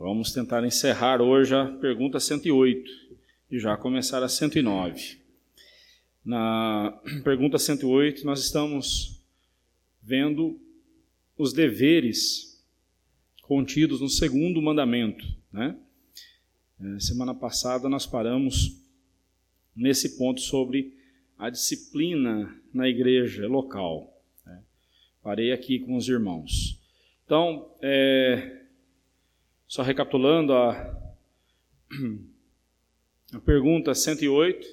Vamos tentar encerrar hoje a pergunta 108 e já começar a 109. Na pergunta 108, nós estamos vendo os deveres contidos no segundo mandamento. Né? É, semana passada nós paramos nesse ponto sobre a disciplina na igreja local. Né? Parei aqui com os irmãos. Então, é, só recapitulando a, a pergunta 108,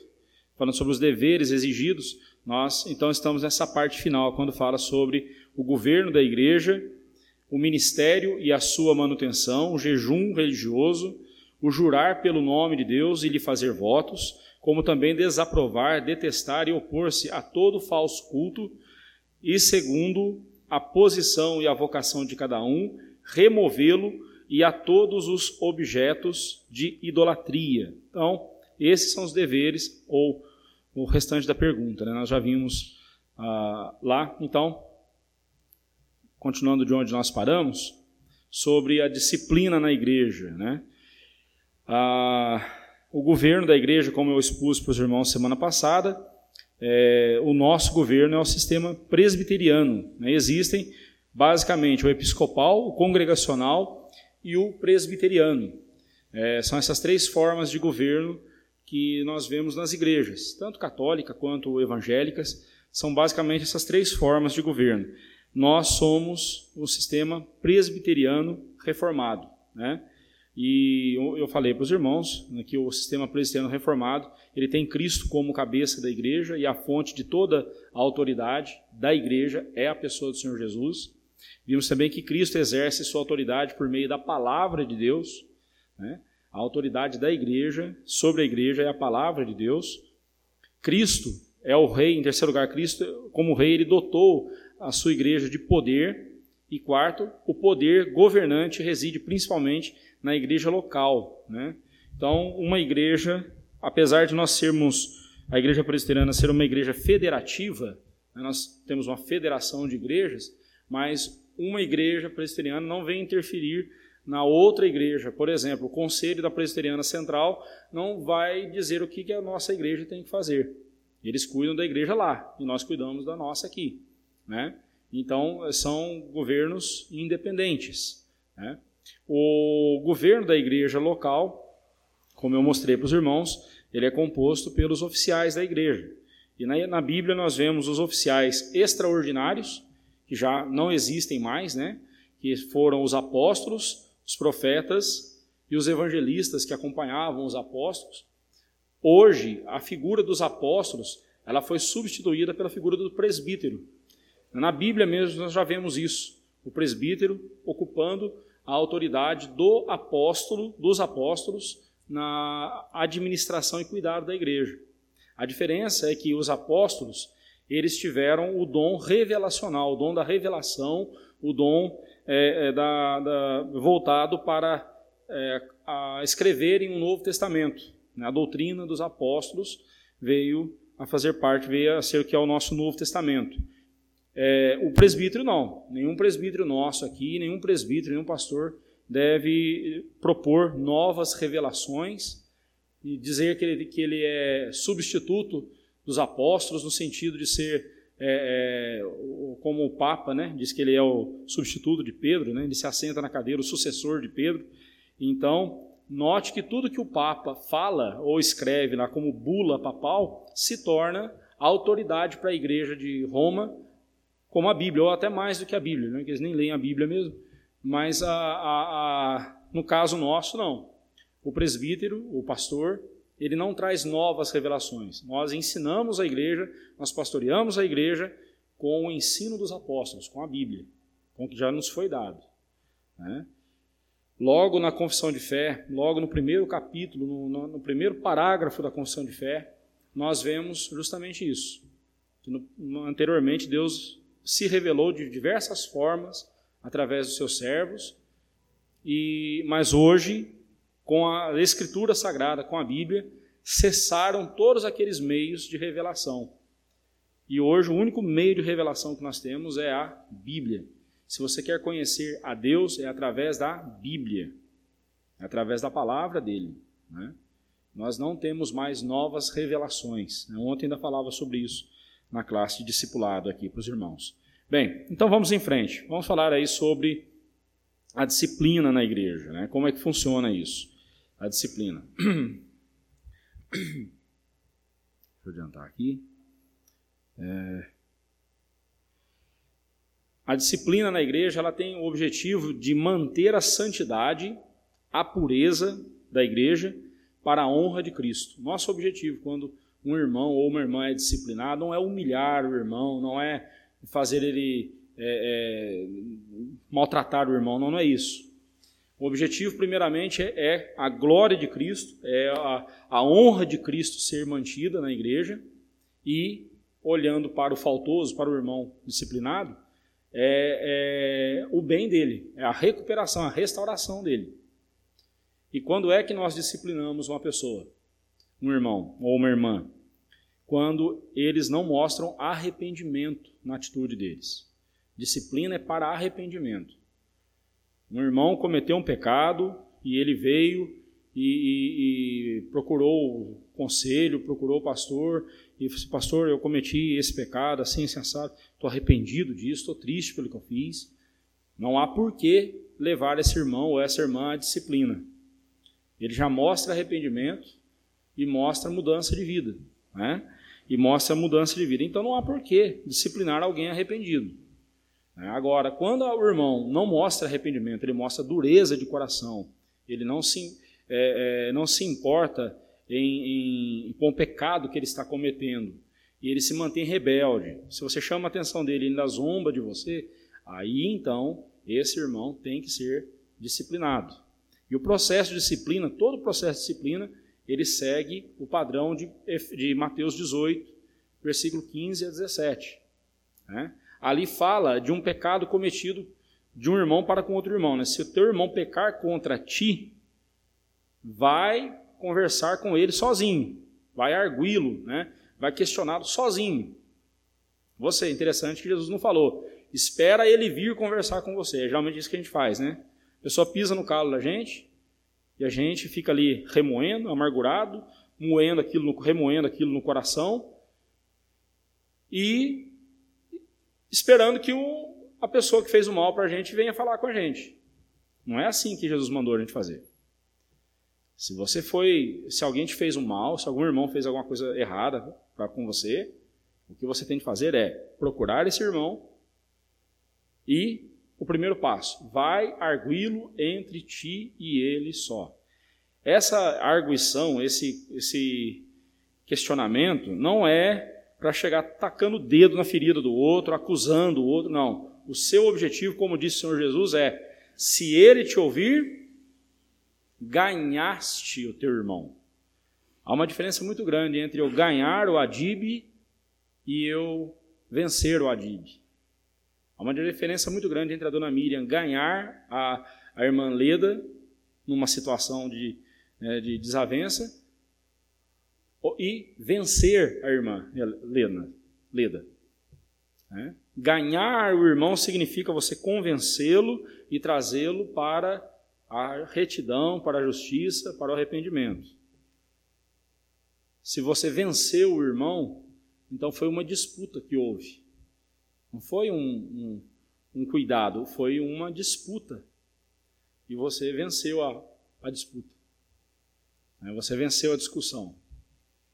falando sobre os deveres exigidos, nós então estamos nessa parte final, quando fala sobre o governo da igreja, o ministério e a sua manutenção, o jejum religioso, o jurar pelo nome de Deus e lhe fazer votos, como também desaprovar, detestar e opor-se a todo falso culto, e segundo a posição e a vocação de cada um, removê-lo e a todos os objetos de idolatria. Então, esses são os deveres, ou o restante da pergunta. Né? Nós já vimos ah, lá. Então, continuando de onde nós paramos, sobre a disciplina na igreja. Né? Ah, o governo da igreja, como eu expus para os irmãos semana passada, é, o nosso governo é o sistema presbiteriano. Né? Existem basicamente o episcopal, o congregacional e o presbiteriano. É, são essas três formas de governo que nós vemos nas igrejas, tanto católica quanto evangélicas, são basicamente essas três formas de governo. Nós somos o sistema presbiteriano reformado, né? E eu falei para os irmãos né, que o sistema presbiteriano reformado ele tem Cristo como cabeça da igreja e a fonte de toda a autoridade da igreja é a pessoa do Senhor Jesus. Vimos também que Cristo exerce sua autoridade por meio da palavra de Deus. Né? A autoridade da igreja sobre a igreja é a palavra de Deus. Cristo é o rei, em terceiro lugar, Cristo, como rei, ele dotou a sua igreja de poder. E quarto, o poder governante reside principalmente na igreja local. Né? Então, uma igreja, apesar de nós sermos, a igreja presbiteriana ser uma igreja federativa, né? nós temos uma federação de igrejas, mas uma igreja presbiteriana não vem interferir na outra igreja. Por exemplo, o conselho da presbiteriana central não vai dizer o que a nossa igreja tem que fazer. Eles cuidam da igreja lá e nós cuidamos da nossa aqui. Né? Então, são governos independentes. Né? O governo da igreja local, como eu mostrei para os irmãos, ele é composto pelos oficiais da igreja. E na, na Bíblia nós vemos os oficiais extraordinários, que já não existem mais, né? que foram os apóstolos, os profetas e os evangelistas que acompanhavam os apóstolos. Hoje, a figura dos apóstolos ela foi substituída pela figura do presbítero. Na Bíblia mesmo nós já vemos isso, o presbítero ocupando a autoridade do apóstolo, dos apóstolos, na administração e cuidado da igreja. A diferença é que os apóstolos eles tiveram o dom revelacional, o dom da revelação, o dom é, é, da, da, voltado para é, a escreverem um Novo Testamento. Né? A doutrina dos apóstolos veio a fazer parte, veio a ser o que é o nosso Novo Testamento. É, o presbítero não, nenhum presbítero nosso aqui, nenhum presbítero, nenhum pastor deve propor novas revelações e dizer que ele, que ele é substituto dos apóstolos, no sentido de ser é, é, como o Papa, né? diz que ele é o substituto de Pedro, né? ele se assenta na cadeira, o sucessor de Pedro. Então, note que tudo que o Papa fala ou escreve lá como bula papal se torna autoridade para a igreja de Roma, como a Bíblia, ou até mais do que a Bíblia, né? que eles nem leem a Bíblia mesmo. Mas a, a, a, no caso nosso, não. O presbítero, o pastor, ele não traz novas revelações. Nós ensinamos a igreja, nós pastoreamos a igreja com o ensino dos apóstolos, com a Bíblia, com o que já nos foi dado. Né? Logo na confissão de fé, logo no primeiro capítulo, no, no, no, primeiro parágrafo da confissão de fé, nós vemos justamente isso. Que no, anteriormente Deus se revelou de diversas formas através dos seus servos, e mas hoje com a Escritura Sagrada, com a Bíblia, cessaram todos aqueles meios de revelação. E hoje o único meio de revelação que nós temos é a Bíblia. Se você quer conhecer a Deus, é através da Bíblia. é através da palavra dele. Né? Nós não temos mais novas revelações. Né? Ontem ainda falava sobre isso na classe de discipulado aqui para os irmãos. Bem, então vamos em frente. Vamos falar aí sobre a disciplina na igreja, né? Como é que funciona isso? A disciplina. Deixa eu adiantar aqui. É... A disciplina na igreja ela tem o objetivo de manter a santidade, a pureza da igreja para a honra de Cristo. Nosso objetivo quando um irmão ou uma irmã é disciplinado não é humilhar o irmão, não é fazer ele é, é, maltratar o irmão, não, não é isso. O objetivo, primeiramente, é, é a glória de Cristo, é a, a honra de Cristo ser mantida na igreja e, olhando para o faltoso, para o irmão disciplinado, é, é, o bem dele, é a recuperação, a restauração dele. E quando é que nós disciplinamos uma pessoa, um irmão ou uma irmã? Quando eles não mostram arrependimento na atitude deles. Disciplina é para arrependimento. Um irmão cometeu um pecado e ele veio e, e, e procurou conselho, procurou o pastor e disse: Pastor, eu cometi esse pecado, assim, sensado, estou arrependido disso, estou triste pelo que eu fiz. Não há por que levar esse irmão ou essa irmã à disciplina. Ele já mostra arrependimento e mostra mudança de vida. Né? E mostra mudança de vida. Então não há por que disciplinar alguém arrependido. Né? Agora, quando o irmão não mostra arrependimento, ele mostra dureza de coração, ele não se, é, é, não se importa em, em, com o pecado que ele está cometendo, e ele se mantém rebelde, se você chama a atenção dele e ainda zomba de você, aí então esse irmão tem que ser disciplinado. E o processo de disciplina, todo o processo de disciplina, ele segue o padrão de, de Mateus 18, versículo 15 a 17. Né? Ali fala de um pecado cometido de um irmão para com outro irmão. Né? Se o teu irmão pecar contra ti, vai conversar com ele sozinho, vai arguí-lo, né? vai questioná-lo sozinho. Você, interessante que Jesus não falou, espera ele vir conversar com você. É geralmente isso que a gente faz, né? A pessoa pisa no calo da gente e a gente fica ali remoendo, amargurado, moendo aquilo, remoendo aquilo no coração e esperando que o, a pessoa que fez o mal para a gente venha falar com a gente. Não é assim que Jesus mandou a gente fazer. Se você foi, se alguém te fez um mal, se algum irmão fez alguma coisa errada com você, o que você tem de fazer é procurar esse irmão e o primeiro passo, vai arguí-lo entre ti e ele só. Essa arguição, esse, esse questionamento, não é para chegar tacando o dedo na ferida do outro, acusando o outro, não. O seu objetivo, como disse o Senhor Jesus, é: se ele te ouvir, ganhaste o teu irmão. Há uma diferença muito grande entre eu ganhar o Adib e eu vencer o Adib. Há uma diferença muito grande entre a dona Miriam ganhar a, a irmã Leda numa situação de, né, de desavença e vencer a irmã Lena, Leda. É? Ganhar o irmão significa você convencê-lo e trazê-lo para a retidão, para a justiça, para o arrependimento. Se você venceu o irmão, então foi uma disputa que houve. Não foi um, um, um cuidado, foi uma disputa. E você venceu a, a disputa. É, você venceu a discussão.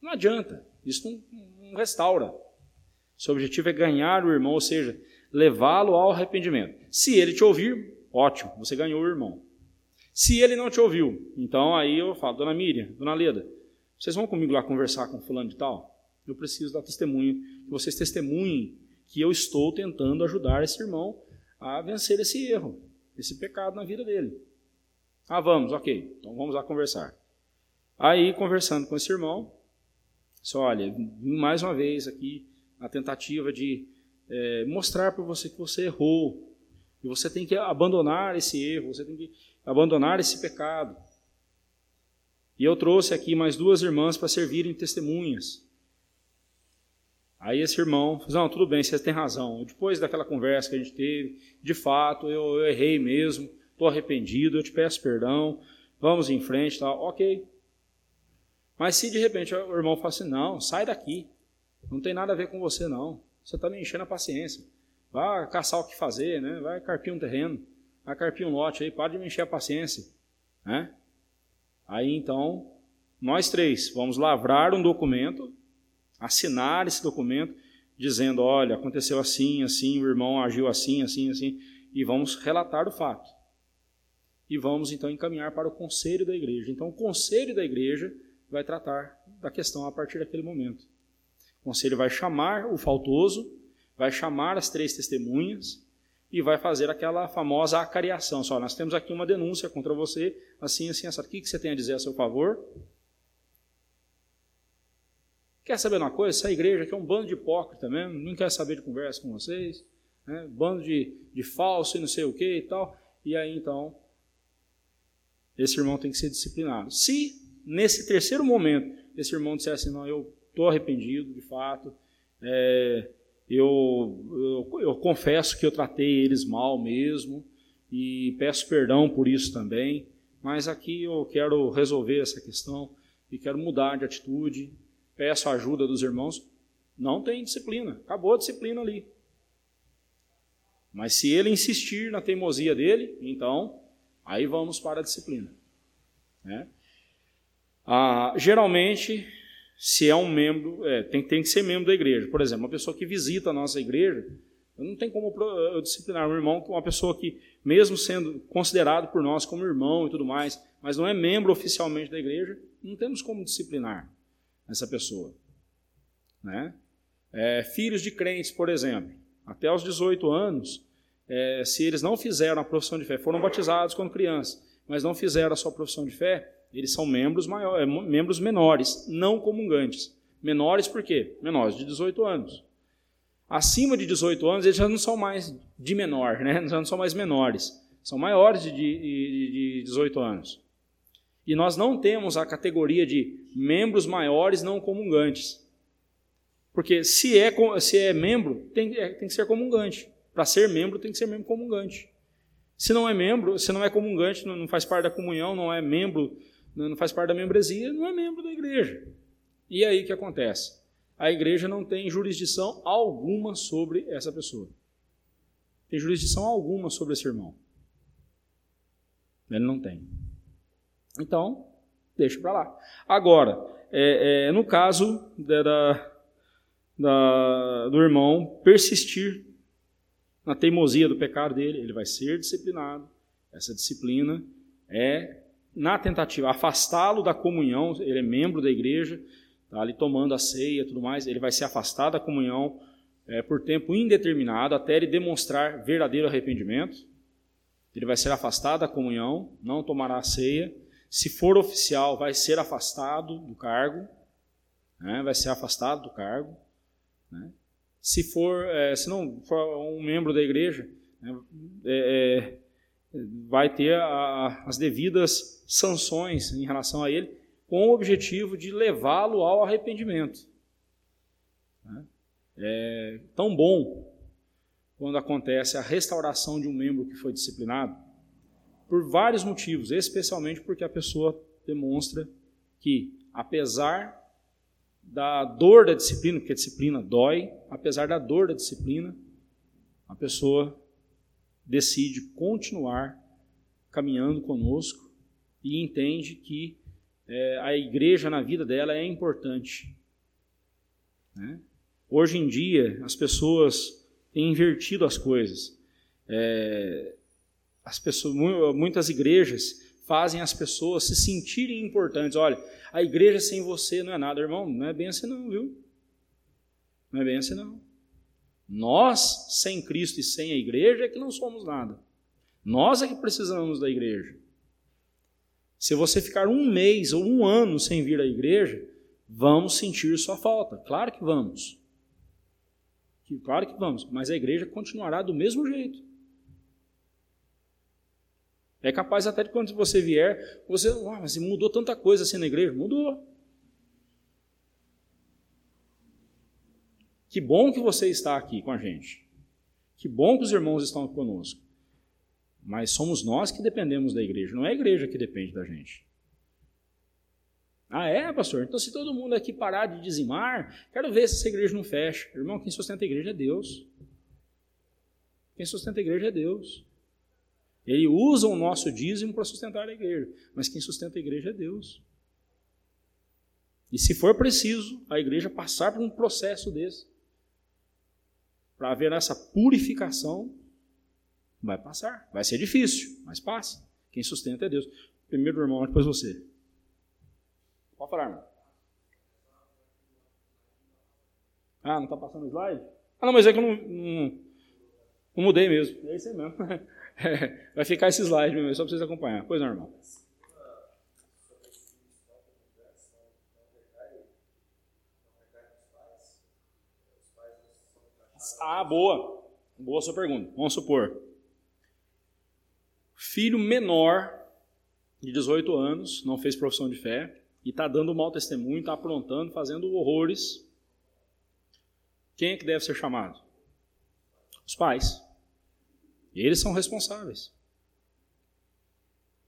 Não adianta, isso não, não restaura. Seu objetivo é ganhar o irmão, ou seja, levá-lo ao arrependimento. Se ele te ouvir, ótimo, você ganhou o irmão. Se ele não te ouviu, então aí eu falo, dona Miriam, dona Leda, vocês vão comigo lá conversar com fulano de tal? Eu preciso dar testemunho, que vocês testemunhem que eu estou tentando ajudar esse irmão a vencer esse erro, esse pecado na vida dele. Ah, vamos, ok, então vamos lá conversar. Aí, conversando com esse irmão, Disse, olha, mais uma vez aqui a tentativa de é, mostrar para você que você errou. E você tem que abandonar esse erro, você tem que abandonar esse pecado. E eu trouxe aqui mais duas irmãs para servirem testemunhas. Aí esse irmão falou, não, tudo bem, você tem razão. Depois daquela conversa que a gente teve, de fato, eu, eu errei mesmo, estou arrependido, eu te peço perdão, vamos em frente, tal, ok. Mas se de repente o irmão fala assim, não, sai daqui, não tem nada a ver com você não, você está me enchendo a paciência, vai caçar o que fazer, né? vai carpir um terreno, vai carpir um lote aí, para de me encher a paciência. Né? Aí então, nós três vamos lavrar um documento, assinar esse documento, dizendo, olha, aconteceu assim, assim, o irmão agiu assim, assim, assim, e vamos relatar o fato. E vamos então encaminhar para o conselho da igreja. Então, o conselho da igreja vai tratar da questão a partir daquele momento. O conselho vai chamar o faltoso, vai chamar as três testemunhas e vai fazer aquela famosa acariação. Só, nós temos aqui uma denúncia contra você, assim, assim, assim. O que você tem a dizer a seu favor? Quer saber uma coisa? Essa igreja aqui é um bando de hipócrita mesmo, não quer saber de conversa com vocês, né? bando de, de falso e não sei o que e tal. E aí então, esse irmão tem que ser disciplinado. Se nesse terceiro momento, esse irmão disser assim, não, eu estou arrependido, de fato, é, eu, eu, eu confesso que eu tratei eles mal mesmo, e peço perdão por isso também, mas aqui eu quero resolver essa questão e quero mudar de atitude, peço a ajuda dos irmãos. Não tem disciplina, acabou a disciplina ali. Mas se ele insistir na teimosia dele, então aí vamos para a disciplina. Né? Ah, geralmente, se é um membro, é, tem, tem que ser membro da igreja. Por exemplo, uma pessoa que visita a nossa igreja, não tem como eu disciplinar um irmão, uma pessoa que, mesmo sendo considerado por nós como irmão e tudo mais, mas não é membro oficialmente da igreja, não temos como disciplinar essa pessoa. Né? É, filhos de crentes, por exemplo, até os 18 anos, é, se eles não fizeram a profissão de fé, foram batizados quando crianças, mas não fizeram a sua profissão de fé, eles são membros, maiores, é, membros menores, não comungantes. Menores por quê? Menores de 18 anos. Acima de 18 anos, eles já não são mais de menor, né? já não são mais menores. São maiores de, de, de 18 anos. E nós não temos a categoria de membros maiores não comungantes. Porque se é, se é membro, tem, é, tem que ser comungante. Para ser membro, tem que ser membro comungante. Se não é membro, se não é comungante, não faz parte da comunhão, não é membro não faz parte da membresia, não é membro da igreja. E aí o que acontece? A igreja não tem jurisdição alguma sobre essa pessoa. Tem jurisdição alguma sobre esse irmão. Ele não tem. Então, deixa para lá. Agora, é, é, no caso da, da, do irmão persistir na teimosia do pecado dele, ele vai ser disciplinado. Essa disciplina é na tentativa, afastá-lo da comunhão, ele é membro da igreja, está ali tomando a ceia tudo mais, ele vai se afastar da comunhão é, por tempo indeterminado, até ele demonstrar verdadeiro arrependimento. Ele vai ser afastado da comunhão, não tomará a ceia. Se for oficial, vai ser afastado do cargo, né, vai ser afastado do cargo. Né. Se for, é, se não for um membro da igreja, né, é, vai ter a, as devidas sanções em relação a ele, com o objetivo de levá-lo ao arrependimento. Né? É tão bom quando acontece a restauração de um membro que foi disciplinado, por vários motivos, especialmente porque a pessoa demonstra que, apesar da dor da disciplina, porque a disciplina dói, apesar da dor da disciplina, a pessoa decide continuar caminhando conosco e entende que é, a igreja na vida dela é importante. Né? Hoje em dia, as pessoas têm invertido as coisas. É, as pessoas, muitas igrejas fazem as pessoas se sentirem importantes. Olha, a igreja sem você não é nada, irmão. Não é bem assim, não, viu? Não é bem assim, não. Nós, sem Cristo e sem a igreja, é que não somos nada. Nós é que precisamos da igreja. Se você ficar um mês ou um ano sem vir à igreja, vamos sentir sua falta. Claro que vamos. Claro que vamos, mas a igreja continuará do mesmo jeito. É capaz até de quando você vier, você, ah, mas mudou tanta coisa assim na igreja. Mudou. Que bom que você está aqui com a gente. Que bom que os irmãos estão conosco. Mas somos nós que dependemos da igreja, não é a igreja que depende da gente. Ah, é, pastor? Então, se todo mundo aqui parar de dizimar, quero ver se essa igreja não fecha. Irmão, quem sustenta a igreja é Deus. Quem sustenta a igreja é Deus. Ele usa o nosso dízimo para sustentar a igreja, mas quem sustenta a igreja é Deus. E se for preciso, a igreja passar por um processo desse, para haver essa purificação, vai passar. Vai ser difícil, mas passa. Quem sustenta é Deus. Primeiro o irmão, depois você. Pode falar, irmão. Ah, não está passando o slide? Ah, não, mas é que eu não, não, não mudei mesmo. É isso aí mesmo. É, vai ficar esse slide mesmo, só para vocês acompanhar. Pois não, irmão. Ah, boa. Boa sua pergunta. Vamos supor. Filho menor de 18 anos, não fez profissão de fé, e está dando mau testemunho, está aprontando, fazendo horrores. Quem é que deve ser chamado? Os pais. Eles são responsáveis.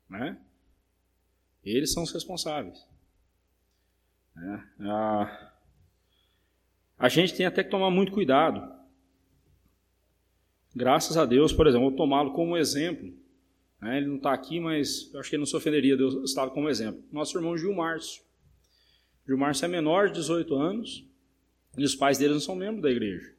Né? Eles são os responsáveis. É, a, a gente tem até que tomar muito cuidado. Graças a Deus, por exemplo, vou tomá-lo como exemplo. Né? Ele não está aqui, mas eu acho que ele não se ofenderia de eu estar como exemplo. Nosso irmão Gilmárcio. Gilmárcio é menor de 18 anos e os pais dele não são membros da igreja.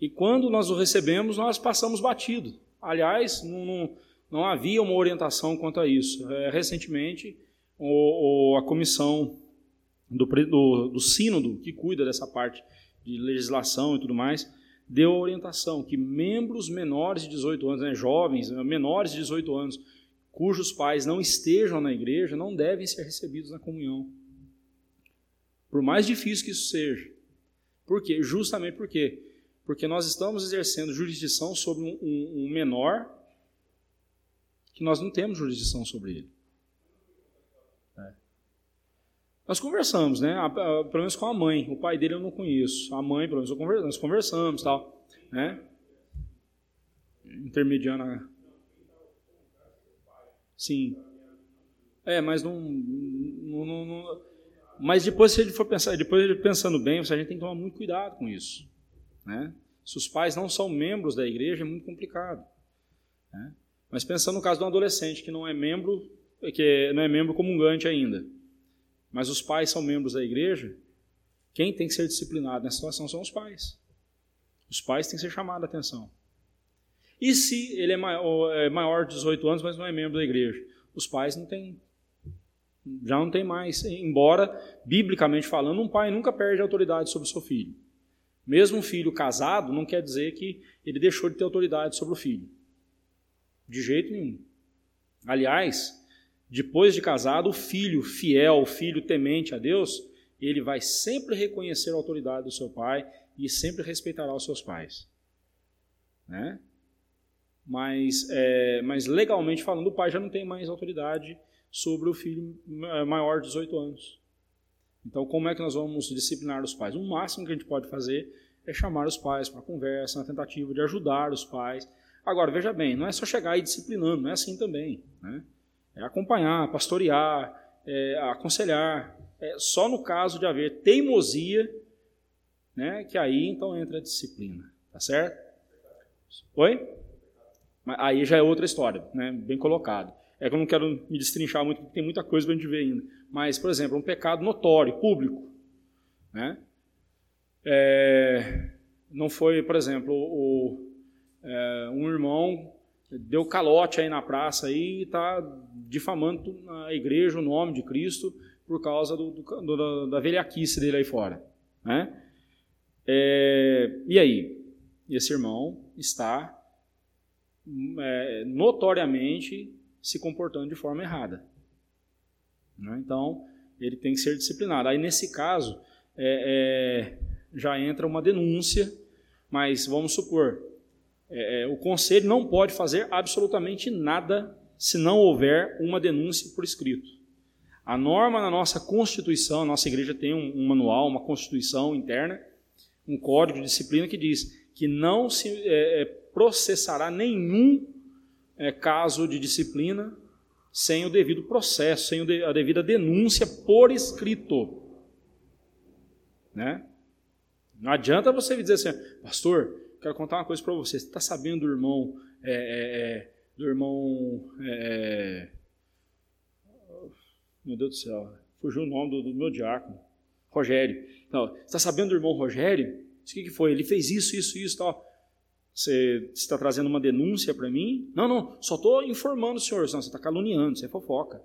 E quando nós o recebemos, nós passamos batido. Aliás, não, não, não havia uma orientação quanto a isso. É, recentemente, o, o, a comissão do, do, do sínodo, que cuida dessa parte de legislação e tudo mais, deu a orientação que membros menores de 18 anos, né, jovens, menores de 18 anos, cujos pais não estejam na igreja, não devem ser recebidos na comunhão. Por mais difícil que isso seja. Por quê? Justamente porque porque nós estamos exercendo jurisdição sobre um, um, um menor que nós não temos jurisdição sobre ele. É. Nós conversamos, né? A, a, pelo menos com a mãe. O pai dele eu não conheço. A mãe, pelo menos, nós conversamos tal. Né? Intermediana. Sim. É, mas não, não, não, não. Mas depois, se ele for pensar, depois ele pensando bem, a gente tem que tomar muito cuidado com isso. Né? Se os pais não são membros da igreja, é muito complicado. Né? Mas pensando no caso de um adolescente que não é membro, que não é membro comungante ainda, mas os pais são membros da igreja, quem tem que ser disciplinado nessa situação são os pais. Os pais têm que ser chamados a atenção. E se ele é maior, é maior de 18 anos, mas não é membro da igreja? Os pais não têm. Já não tem mais. Embora, biblicamente falando, um pai nunca perde autoridade sobre o seu filho. Mesmo um filho casado não quer dizer que ele deixou de ter autoridade sobre o filho. De jeito nenhum. Aliás, depois de casado, o filho fiel, o filho temente a Deus, ele vai sempre reconhecer a autoridade do seu pai e sempre respeitará os seus pais. Né? Mas, é, mas legalmente falando, o pai já não tem mais autoridade sobre o filho maior de 18 anos. Então, como é que nós vamos disciplinar os pais? O máximo que a gente pode fazer é chamar os pais para conversa, na tentativa de ajudar os pais. Agora, veja bem, não é só chegar e disciplinando, não é assim também. Né? É acompanhar, pastorear, é aconselhar. É só no caso de haver teimosia, né, que aí então entra a disciplina. Tá certo? Oi? Aí já é outra história, né, bem colocado. É que eu não quero me destrinchar muito, porque tem muita coisa para a gente ver ainda. Mas, por exemplo, um pecado notório, público. Né? É, não foi, por exemplo, o, é, um irmão deu calote aí na praça e está difamando a igreja, o nome de Cristo, por causa do, do, da velhaquice dele aí fora. Né? É, e aí? Esse irmão está é, notoriamente se comportando de forma errada. Né? Então, ele tem que ser disciplinado. Aí, nesse caso, é, é, já entra uma denúncia, mas vamos supor, é, é, o conselho não pode fazer absolutamente nada se não houver uma denúncia por escrito. A norma na nossa Constituição, a nossa igreja tem um, um manual, uma Constituição interna, um código de disciplina que diz que não se é, é processará nenhum é, caso de disciplina sem o devido processo, sem a devida denúncia por escrito. Né? Não adianta você dizer assim, pastor, quero contar uma coisa para você. Você está sabendo do irmão, é, é, é do irmão, é, meu Deus do céu, fugiu o nome do, do meu diácono, Rogério. Não, você está sabendo do irmão Rogério? O que, que foi? Ele fez isso, isso, isso, tal. Você está trazendo uma denúncia para mim? Não, não, só estou informando o senhor. Não, você está caluniando, você é fofoca.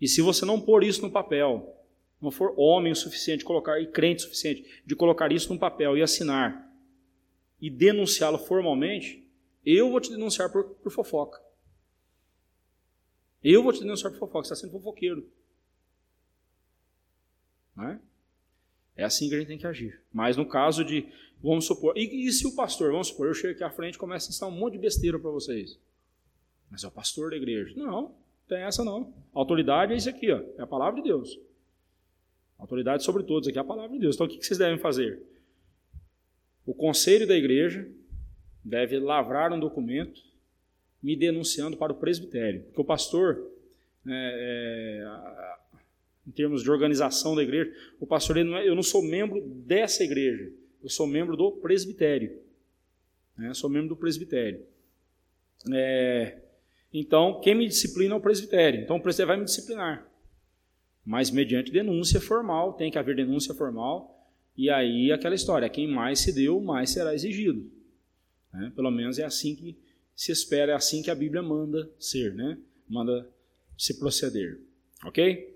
E se você não pôr isso no papel, não for homem o suficiente colocar, e crente o suficiente de colocar isso no papel e assinar, e denunciá-lo formalmente, eu vou te denunciar por, por fofoca. Eu vou te denunciar por fofoca, você está sendo fofoqueiro. Não é? Assim que a gente tem que agir. Mas no caso de, vamos supor, e, e se o pastor, vamos supor, eu chego aqui à frente e começo a ensinar um monte de besteira para vocês. Mas é o pastor da igreja. Não, tem essa não. A autoridade é isso aqui, ó, é a palavra de Deus. Autoridade sobre todos aqui é a palavra de Deus. Então o que vocês devem fazer? O conselho da igreja deve lavrar um documento me denunciando para o presbitério. Porque o pastor, é, é, em termos de organização da igreja, o pastor, não é, eu não sou membro dessa igreja, eu sou membro do presbitério. Né? Sou membro do presbitério. É, então, quem me disciplina é o presbitério. Então, o presbitério vai me disciplinar. Mas mediante denúncia formal, tem que haver denúncia formal, e aí aquela história, quem mais se deu, mais será exigido. Né? Pelo menos é assim que se espera, é assim que a Bíblia manda ser, né? manda se proceder. Ok?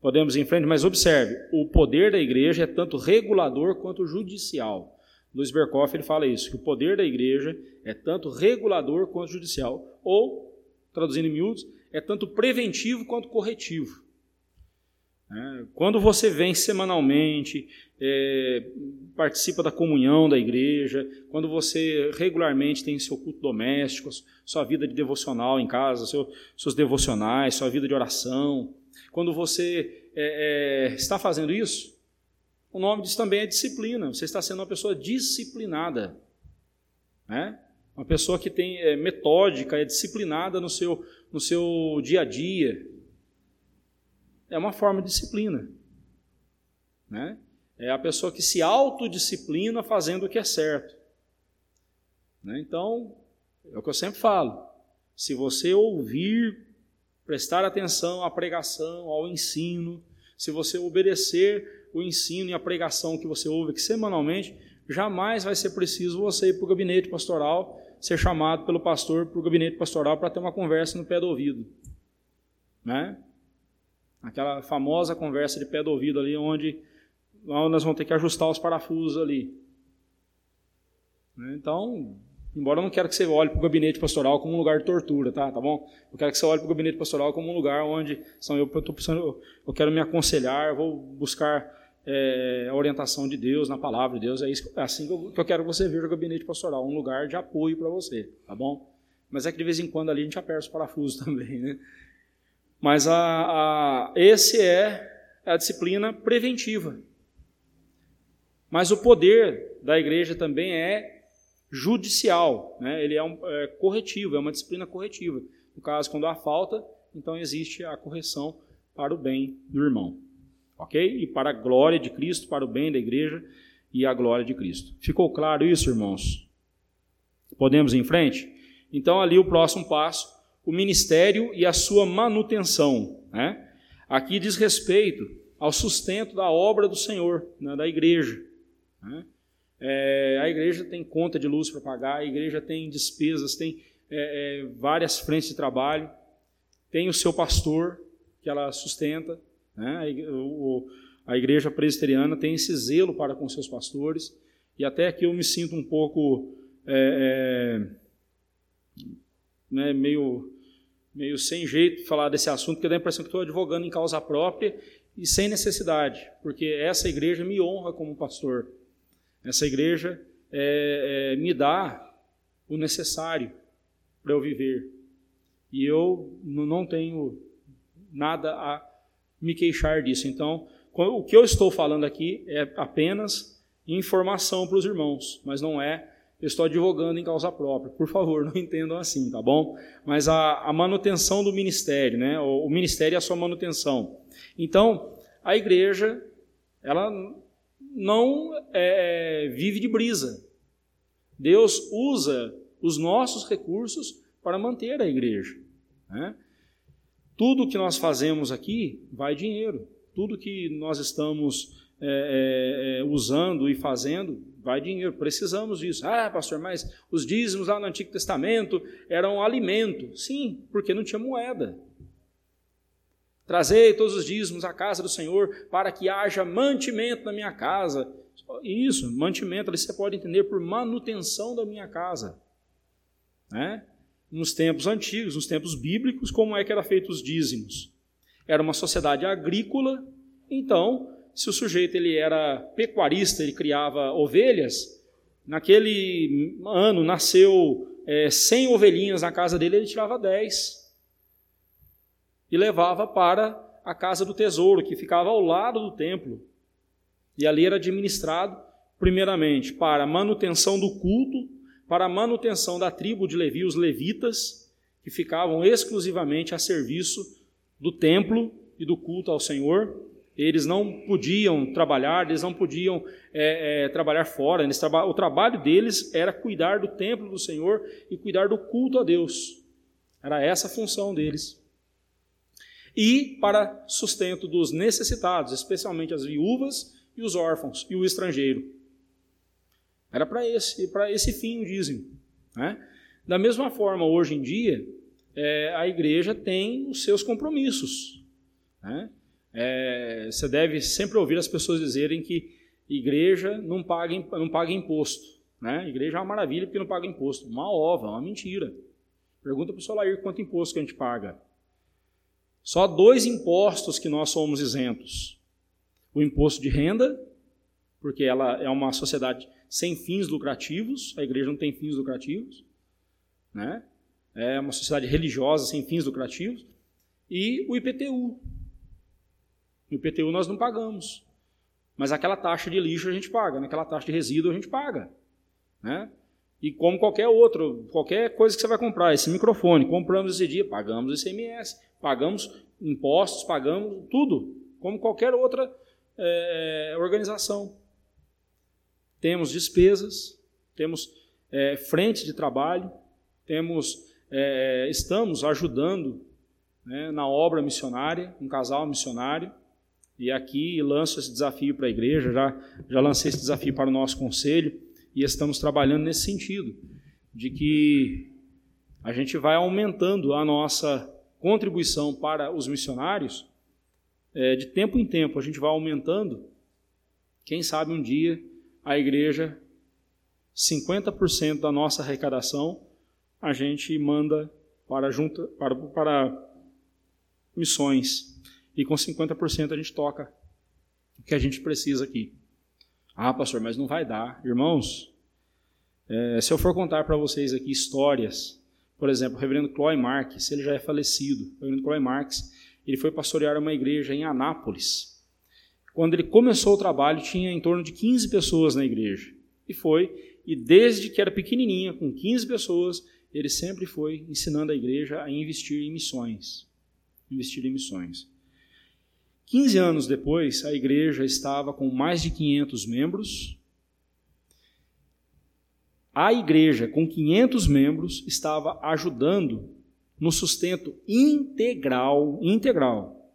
Podemos ir em frente, mas observe, o poder da igreja é tanto regulador quanto judicial. Luiz Berkoff ele fala isso, que o poder da igreja é tanto regulador quanto judicial, ou, traduzindo em miúdos, é tanto preventivo quanto corretivo. É, quando você vem semanalmente, é, participa da comunhão da igreja, quando você regularmente tem seu culto doméstico, sua vida de devocional em casa, seu, seus devocionais, sua vida de oração, quando você é, é, está fazendo isso, o nome disso também é disciplina. Você está sendo uma pessoa disciplinada. Né? Uma pessoa que tem é, metódica, é disciplinada no seu, no seu dia a dia. É uma forma de disciplina. Né? É a pessoa que se autodisciplina fazendo o que é certo. Né? Então, é o que eu sempre falo. Se você ouvir prestar atenção à pregação, ao ensino, se você obedecer o ensino e a pregação que você ouve aqui semanalmente, jamais vai ser preciso você ir para o gabinete pastoral, ser chamado pelo pastor para o gabinete pastoral para ter uma conversa no pé do ouvido. Né? Aquela famosa conversa de pé do ouvido ali, onde nós vamos ter que ajustar os parafusos ali. Né? Então, Embora eu não quero que você olhe para o gabinete pastoral como um lugar de tortura, tá? Tá bom? Eu quero que você olhe para o gabinete pastoral como um lugar onde são eu, eu, precisando, eu quero me aconselhar, eu vou buscar é, a orientação de Deus na palavra de Deus. É, isso, é assim que eu, que eu quero que você veja o gabinete pastoral, um lugar de apoio para você, tá bom? Mas é que de vez em quando ali a gente aperta os parafusos também, né? Mas a, a, esse é a disciplina preventiva. Mas o poder da igreja também é judicial, né? ele é, um, é corretivo, é uma disciplina corretiva. No caso, quando há falta, então existe a correção para o bem do irmão. Ok? E para a glória de Cristo, para o bem da igreja e a glória de Cristo. Ficou claro isso, irmãos? Podemos ir em frente? Então, ali o próximo passo, o ministério e a sua manutenção. Né? Aqui diz respeito ao sustento da obra do Senhor, né, da igreja. Né? É, a igreja tem conta de luz para pagar, a igreja tem despesas, tem é, é, várias frentes de trabalho, tem o seu pastor que ela sustenta, né? a, igreja presbiteriana tem esse zelo para com seus pastores, e até aqui eu me sinto um pouco é, é, né, meio, meio sem jeito falar desse assunto, porque dá a impressão que estou advogando em causa própria e sem necessidade, porque essa igreja me honra como pastor. Essa igreja é, é, me dá o necessário para eu viver. E eu não tenho nada a me queixar disso. Então, o que eu estou falando aqui é apenas informação para os irmãos, mas não é, eu estou advogando em causa própria. Por favor, não entendam assim, tá bom? Mas a, a manutenção do ministério, né? O, o ministério e a sua manutenção. Então, a igreja, ela não é, vive de brisa. Deus usa os nossos recursos para manter a igreja. Né? Tudo que nós fazemos aqui vai dinheiro. Tudo que nós estamos é, é, é, usando e fazendo vai dinheiro. Precisamos disso. Ah, pastor, mas os dízimos lá no Antigo Testamento eram alimento. Sim, porque não tinha moeda. Trazei todos os dízimos à casa do Senhor para que haja mantimento na minha casa. Isso, mantimento, ali você pode entender por manutenção da minha casa. Né? Nos tempos antigos, nos tempos bíblicos, como é que era feito os dízimos? Era uma sociedade agrícola, então, se o sujeito ele era pecuarista, ele criava ovelhas, naquele ano nasceu é, 100 ovelhinhas na casa dele, ele tirava 10 e levava para a casa do tesouro, que ficava ao lado do templo. E ali era administrado, primeiramente, para a manutenção do culto, para a manutenção da tribo de Levi, os levitas, que ficavam exclusivamente a serviço do templo e do culto ao Senhor. Eles não podiam trabalhar, eles não podiam é, é, trabalhar fora. Eles, o trabalho deles era cuidar do templo do Senhor e cuidar do culto a Deus. Era essa a função deles e para sustento dos necessitados, especialmente as viúvas e os órfãos e o estrangeiro. Era para esse, esse fim o dízimo. Né? Da mesma forma, hoje em dia, é, a igreja tem os seus compromissos. Né? É, você deve sempre ouvir as pessoas dizerem que igreja não paga, não paga imposto. Né? Igreja é uma maravilha porque não paga imposto. Uma ova, uma mentira. Pergunta para o Solair quanto imposto que a gente paga. Só dois impostos que nós somos isentos: o imposto de renda, porque ela é uma sociedade sem fins lucrativos, a igreja não tem fins lucrativos, né? É uma sociedade religiosa sem fins lucrativos, e o IPTU. O IPTU nós não pagamos, mas aquela taxa de lixo a gente paga, naquela né? taxa de resíduo a gente paga, né? E como qualquer outro, qualquer coisa que você vai comprar, esse microfone, compramos esse dia, pagamos ICMS, pagamos impostos, pagamos tudo, como qualquer outra é, organização. Temos despesas, temos é, frente de trabalho, temos, é, estamos ajudando né, na obra missionária, um casal missionário, e aqui lanço esse desafio para a igreja, já, já lancei esse desafio para o nosso conselho, e estamos trabalhando nesse sentido, de que a gente vai aumentando a nossa contribuição para os missionários, é, de tempo em tempo a gente vai aumentando. Quem sabe um dia a igreja, 50% da nossa arrecadação, a gente manda para, junta, para, para missões. E com 50% a gente toca o que a gente precisa aqui. Ah, pastor, mas não vai dar. Irmãos, é, se eu for contar para vocês aqui histórias, por exemplo, o reverendo Chloe Marques, ele já é falecido. O reverendo Chloe Marques, ele foi pastorear uma igreja em Anápolis. Quando ele começou o trabalho, tinha em torno de 15 pessoas na igreja. E foi, e desde que era pequenininha, com 15 pessoas, ele sempre foi ensinando a igreja a investir em missões. Investir em missões. 15 anos depois, a igreja estava com mais de 500 membros. A igreja, com 500 membros, estava ajudando no sustento integral, integral,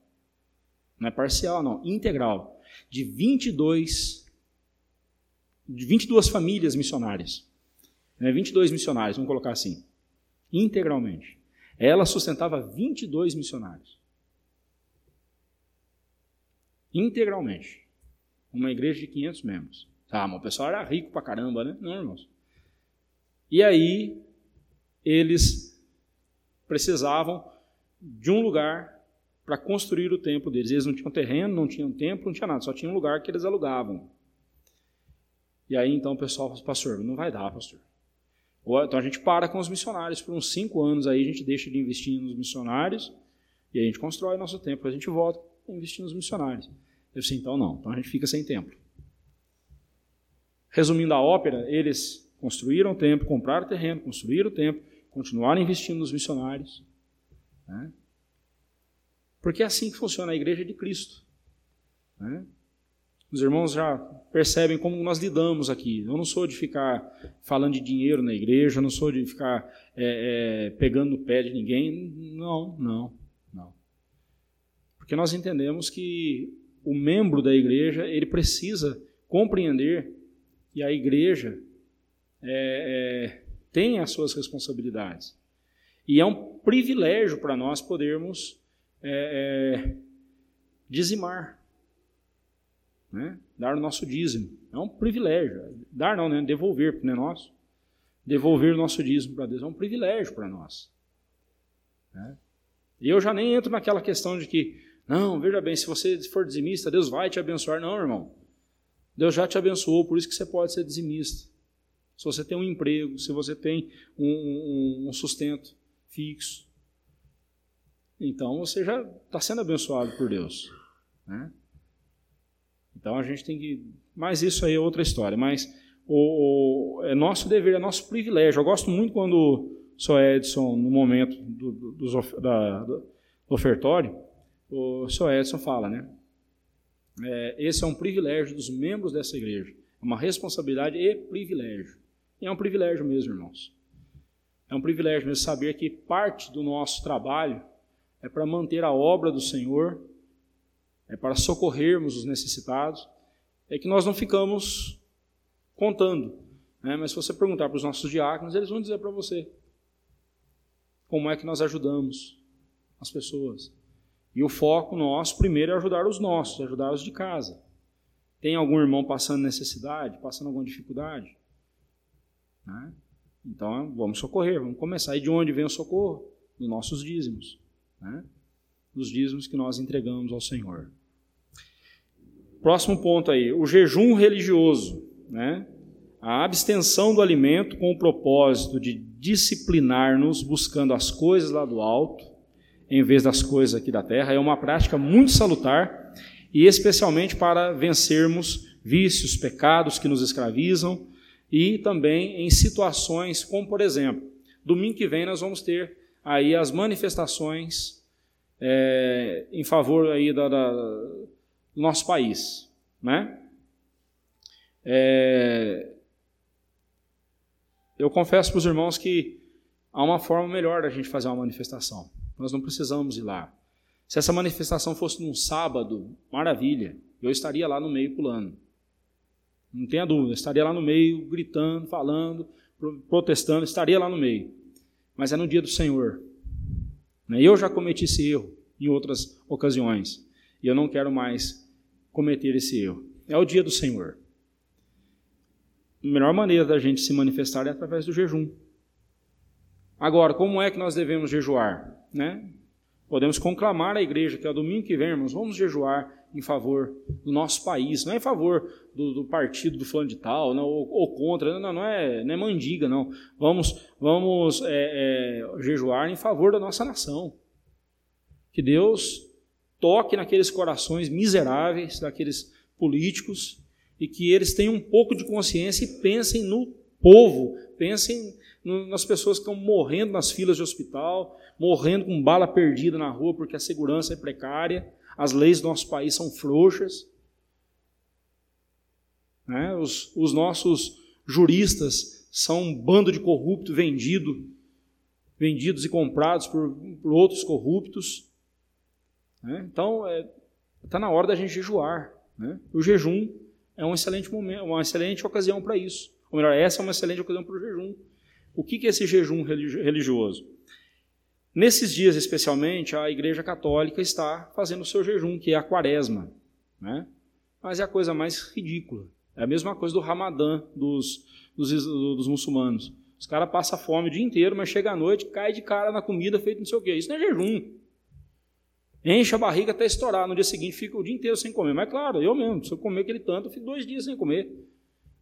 não é parcial, não, integral, de 22, de 22 famílias missionárias. Né, 22 missionários, vamos colocar assim, integralmente. Ela sustentava 22 missionários integralmente. Uma igreja de 500 membros. Tá, mas o pessoal era rico pra caramba, né? Não, irmãos. E aí, eles precisavam de um lugar para construir o templo deles. Eles não tinham terreno, não tinham templo, não tinha nada, só tinha um lugar que eles alugavam. E aí, então, o pessoal falou, pastor, não vai dar, pastor. Então a gente para com os missionários por uns cinco anos, aí a gente deixa de investir nos missionários e a gente constrói nosso templo, a gente volta investir nos missionários. Eu disse, então não, então a gente fica sem templo. Resumindo a ópera, eles construíram o templo, compraram o terreno, construíram o templo, continuaram investindo nos missionários. Né? Porque é assim que funciona a igreja de Cristo. Né? Os irmãos já percebem como nós lidamos aqui. Eu não sou de ficar falando de dinheiro na igreja, eu não sou de ficar é, é, pegando no pé de ninguém. Não, não, não. Porque nós entendemos que o membro da igreja ele precisa compreender que a igreja é, é tem as suas responsabilidades. E é um privilégio para nós podermos é, é, dizimar né? dar o nosso dízimo. É um privilégio. Dar não, né? Devolver, porque não é nosso. Devolver o nosso dízimo para Deus é um privilégio para nós. Né? E eu já nem entro naquela questão de que, não, veja bem, se você for dizimista, Deus vai te abençoar. Não, irmão. Deus já te abençoou, por isso que você pode ser dizimista. Se você tem um emprego, se você tem um, um, um sustento fixo, então você já está sendo abençoado por Deus. Né? Então a gente tem que. Mas isso aí é outra história. Mas o, o é nosso dever, é nosso privilégio. Eu gosto muito quando o. Edson, no momento do, do, do, da, do ofertório, o Sr. Edson fala, né? É, esse é um privilégio dos membros dessa igreja. É uma responsabilidade e privilégio. E é um privilégio mesmo, irmãos. É um privilégio mesmo saber que parte do nosso trabalho é para manter a obra do Senhor é para socorrermos os necessitados, é que nós não ficamos contando. Né? Mas se você perguntar para os nossos diáconos, eles vão dizer para você como é que nós ajudamos as pessoas. E o foco nosso, primeiro, é ajudar os nossos, ajudar os de casa. Tem algum irmão passando necessidade, passando alguma dificuldade? Né? Então, vamos socorrer, vamos começar. E de onde vem o socorro? Dos nossos dízimos. Né? Dos dízimos que nós entregamos ao Senhor. Próximo ponto aí, o jejum religioso, né? A abstenção do alimento com o propósito de disciplinar-nos buscando as coisas lá do alto, em vez das coisas aqui da terra, é uma prática muito salutar e especialmente para vencermos vícios, pecados que nos escravizam e também em situações como, por exemplo, domingo que vem nós vamos ter aí as manifestações é, em favor aí da, da do nosso país. Né? É, eu confesso para os irmãos que há uma forma melhor da gente fazer uma manifestação. Nós não precisamos ir lá. Se essa manifestação fosse num sábado, maravilha, eu estaria lá no meio pulando. Não tenha dúvida, estaria lá no meio, gritando, falando, protestando, estaria lá no meio. Mas é no dia do Senhor. Né? Eu já cometi esse erro em outras ocasiões. E eu não quero mais cometer esse erro. É o dia do Senhor. A melhor maneira da gente se manifestar é através do jejum. Agora, como é que nós devemos jejuar? Né? Podemos conclamar a igreja que é domingo que vem, irmãos, vamos jejuar em favor do nosso país, não é em favor do, do partido do fulano de tal, não, ou, ou, contra, não, não, é, não é mandiga, não. Vamos, vamos é, é, jejuar em favor da nossa nação. Que Deus toque naqueles corações miseráveis daqueles políticos e que eles tenham um pouco de consciência e pensem no povo, pensem nas pessoas que estão morrendo nas filas de hospital, morrendo com bala perdida na rua porque a segurança é precária, as leis do nosso país são frouxas. Né? Os, os nossos juristas são um bando de corrupto vendido, vendidos e comprados por, por outros corruptos. Né? Então, está é, tá na hora da gente jejuar. Né? O jejum é um excelente momento, uma excelente ocasião para isso. Ou melhor, essa é uma excelente ocasião para o jejum. O que é esse jejum religioso? Nesses dias, especialmente, a Igreja Católica está fazendo o seu jejum, que é a quaresma. Né? Mas é a coisa mais ridícula. É a mesma coisa do Ramadã dos, dos, dos muçulmanos. Os caras passam fome o dia inteiro, mas chega à noite, cai de cara na comida feita não sei o quê. Isso não é jejum. Enche a barriga até estourar. No dia seguinte fica o dia inteiro sem comer. Mas claro, eu mesmo, se eu comer aquele tanto, eu fico dois dias sem comer.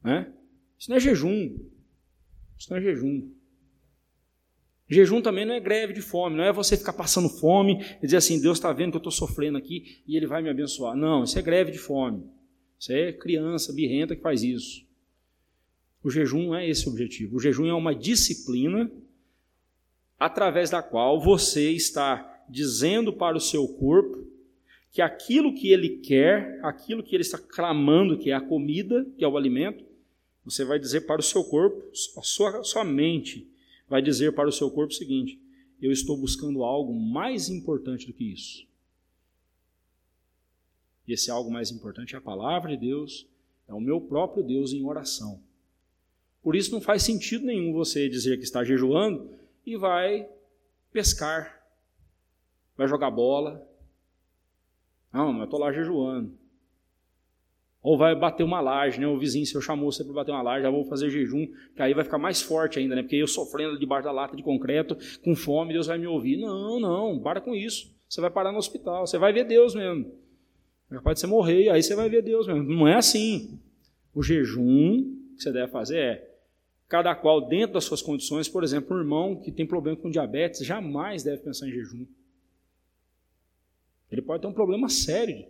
Né? Isso não é jejum. Isso não é jejum. Jejum também não é greve de fome, não é você ficar passando fome e dizer assim, Deus está vendo que eu estou sofrendo aqui e Ele vai me abençoar. Não, isso é greve de fome. Isso é criança birrenta que faz isso. O jejum não é esse o objetivo. O jejum é uma disciplina através da qual você está dizendo para o seu corpo que aquilo que ele quer, aquilo que ele está clamando, que é a comida, que é o alimento, você vai dizer para o seu corpo, a sua, sua mente vai dizer para o seu corpo o seguinte: eu estou buscando algo mais importante do que isso. E esse algo mais importante é a palavra de Deus, é o meu próprio Deus em oração. Por isso não faz sentido nenhum você dizer que está jejuando e vai pescar, vai jogar bola. Não, mas eu estou lá jejuando. Ou vai bater uma laje, né? O vizinho seu chamou você para bater uma laje, já vou fazer jejum, que aí vai ficar mais forte ainda, né? Porque eu sofrendo debaixo da lata de concreto, com fome, Deus vai me ouvir. Não, não, para com isso. Você vai parar no hospital, você vai ver Deus mesmo. Pode ser morrer, aí você vai ver Deus mesmo. Não é assim. O jejum que você deve fazer é cada qual dentro das suas condições. Por exemplo, um irmão que tem problema com diabetes jamais deve pensar em jejum. Ele pode ter um problema sério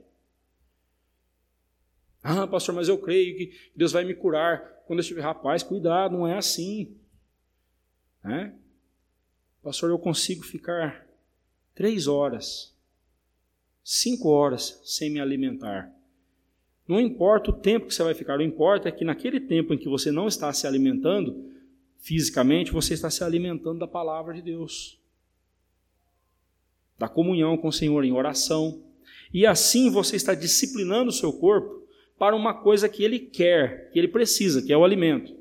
ah, pastor, mas eu creio que Deus vai me curar quando eu estiver. Rapaz, cuidado, não é assim. Né? Pastor, eu consigo ficar três horas, cinco horas sem me alimentar. Não importa o tempo que você vai ficar, o importa é que naquele tempo em que você não está se alimentando fisicamente, você está se alimentando da palavra de Deus, da comunhão com o Senhor em oração. E assim você está disciplinando o seu corpo para uma coisa que ele quer, que ele precisa, que é o alimento.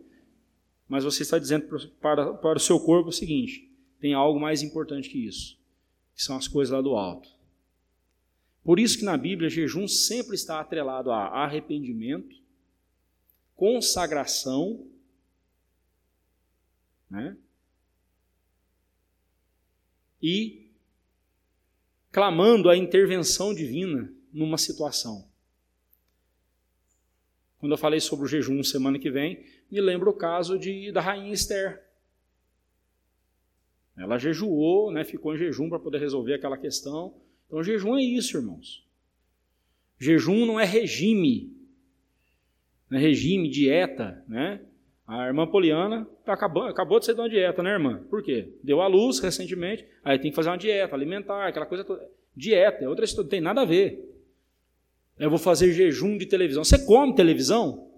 Mas você está dizendo para, para o seu corpo o seguinte: tem algo mais importante que isso, que são as coisas lá do alto. Por isso que na Bíblia jejum sempre está atrelado a arrependimento, consagração, né? E clamando a intervenção divina numa situação. Quando eu falei sobre o jejum semana que vem, me lembro o caso de, da rainha Esther. Ela jejuou, né, ficou em jejum para poder resolver aquela questão. Então, jejum é isso, irmãos. Jejum não é regime. Não é regime, dieta, né? A irmã Poliana tá acabou, acabou de sair de uma dieta, né, irmã? Por quê? Deu à luz recentemente, aí tem que fazer uma dieta, alimentar, aquela coisa toda. Dieta, é outra história, não tem nada a ver. Eu vou fazer jejum de televisão. Você come televisão?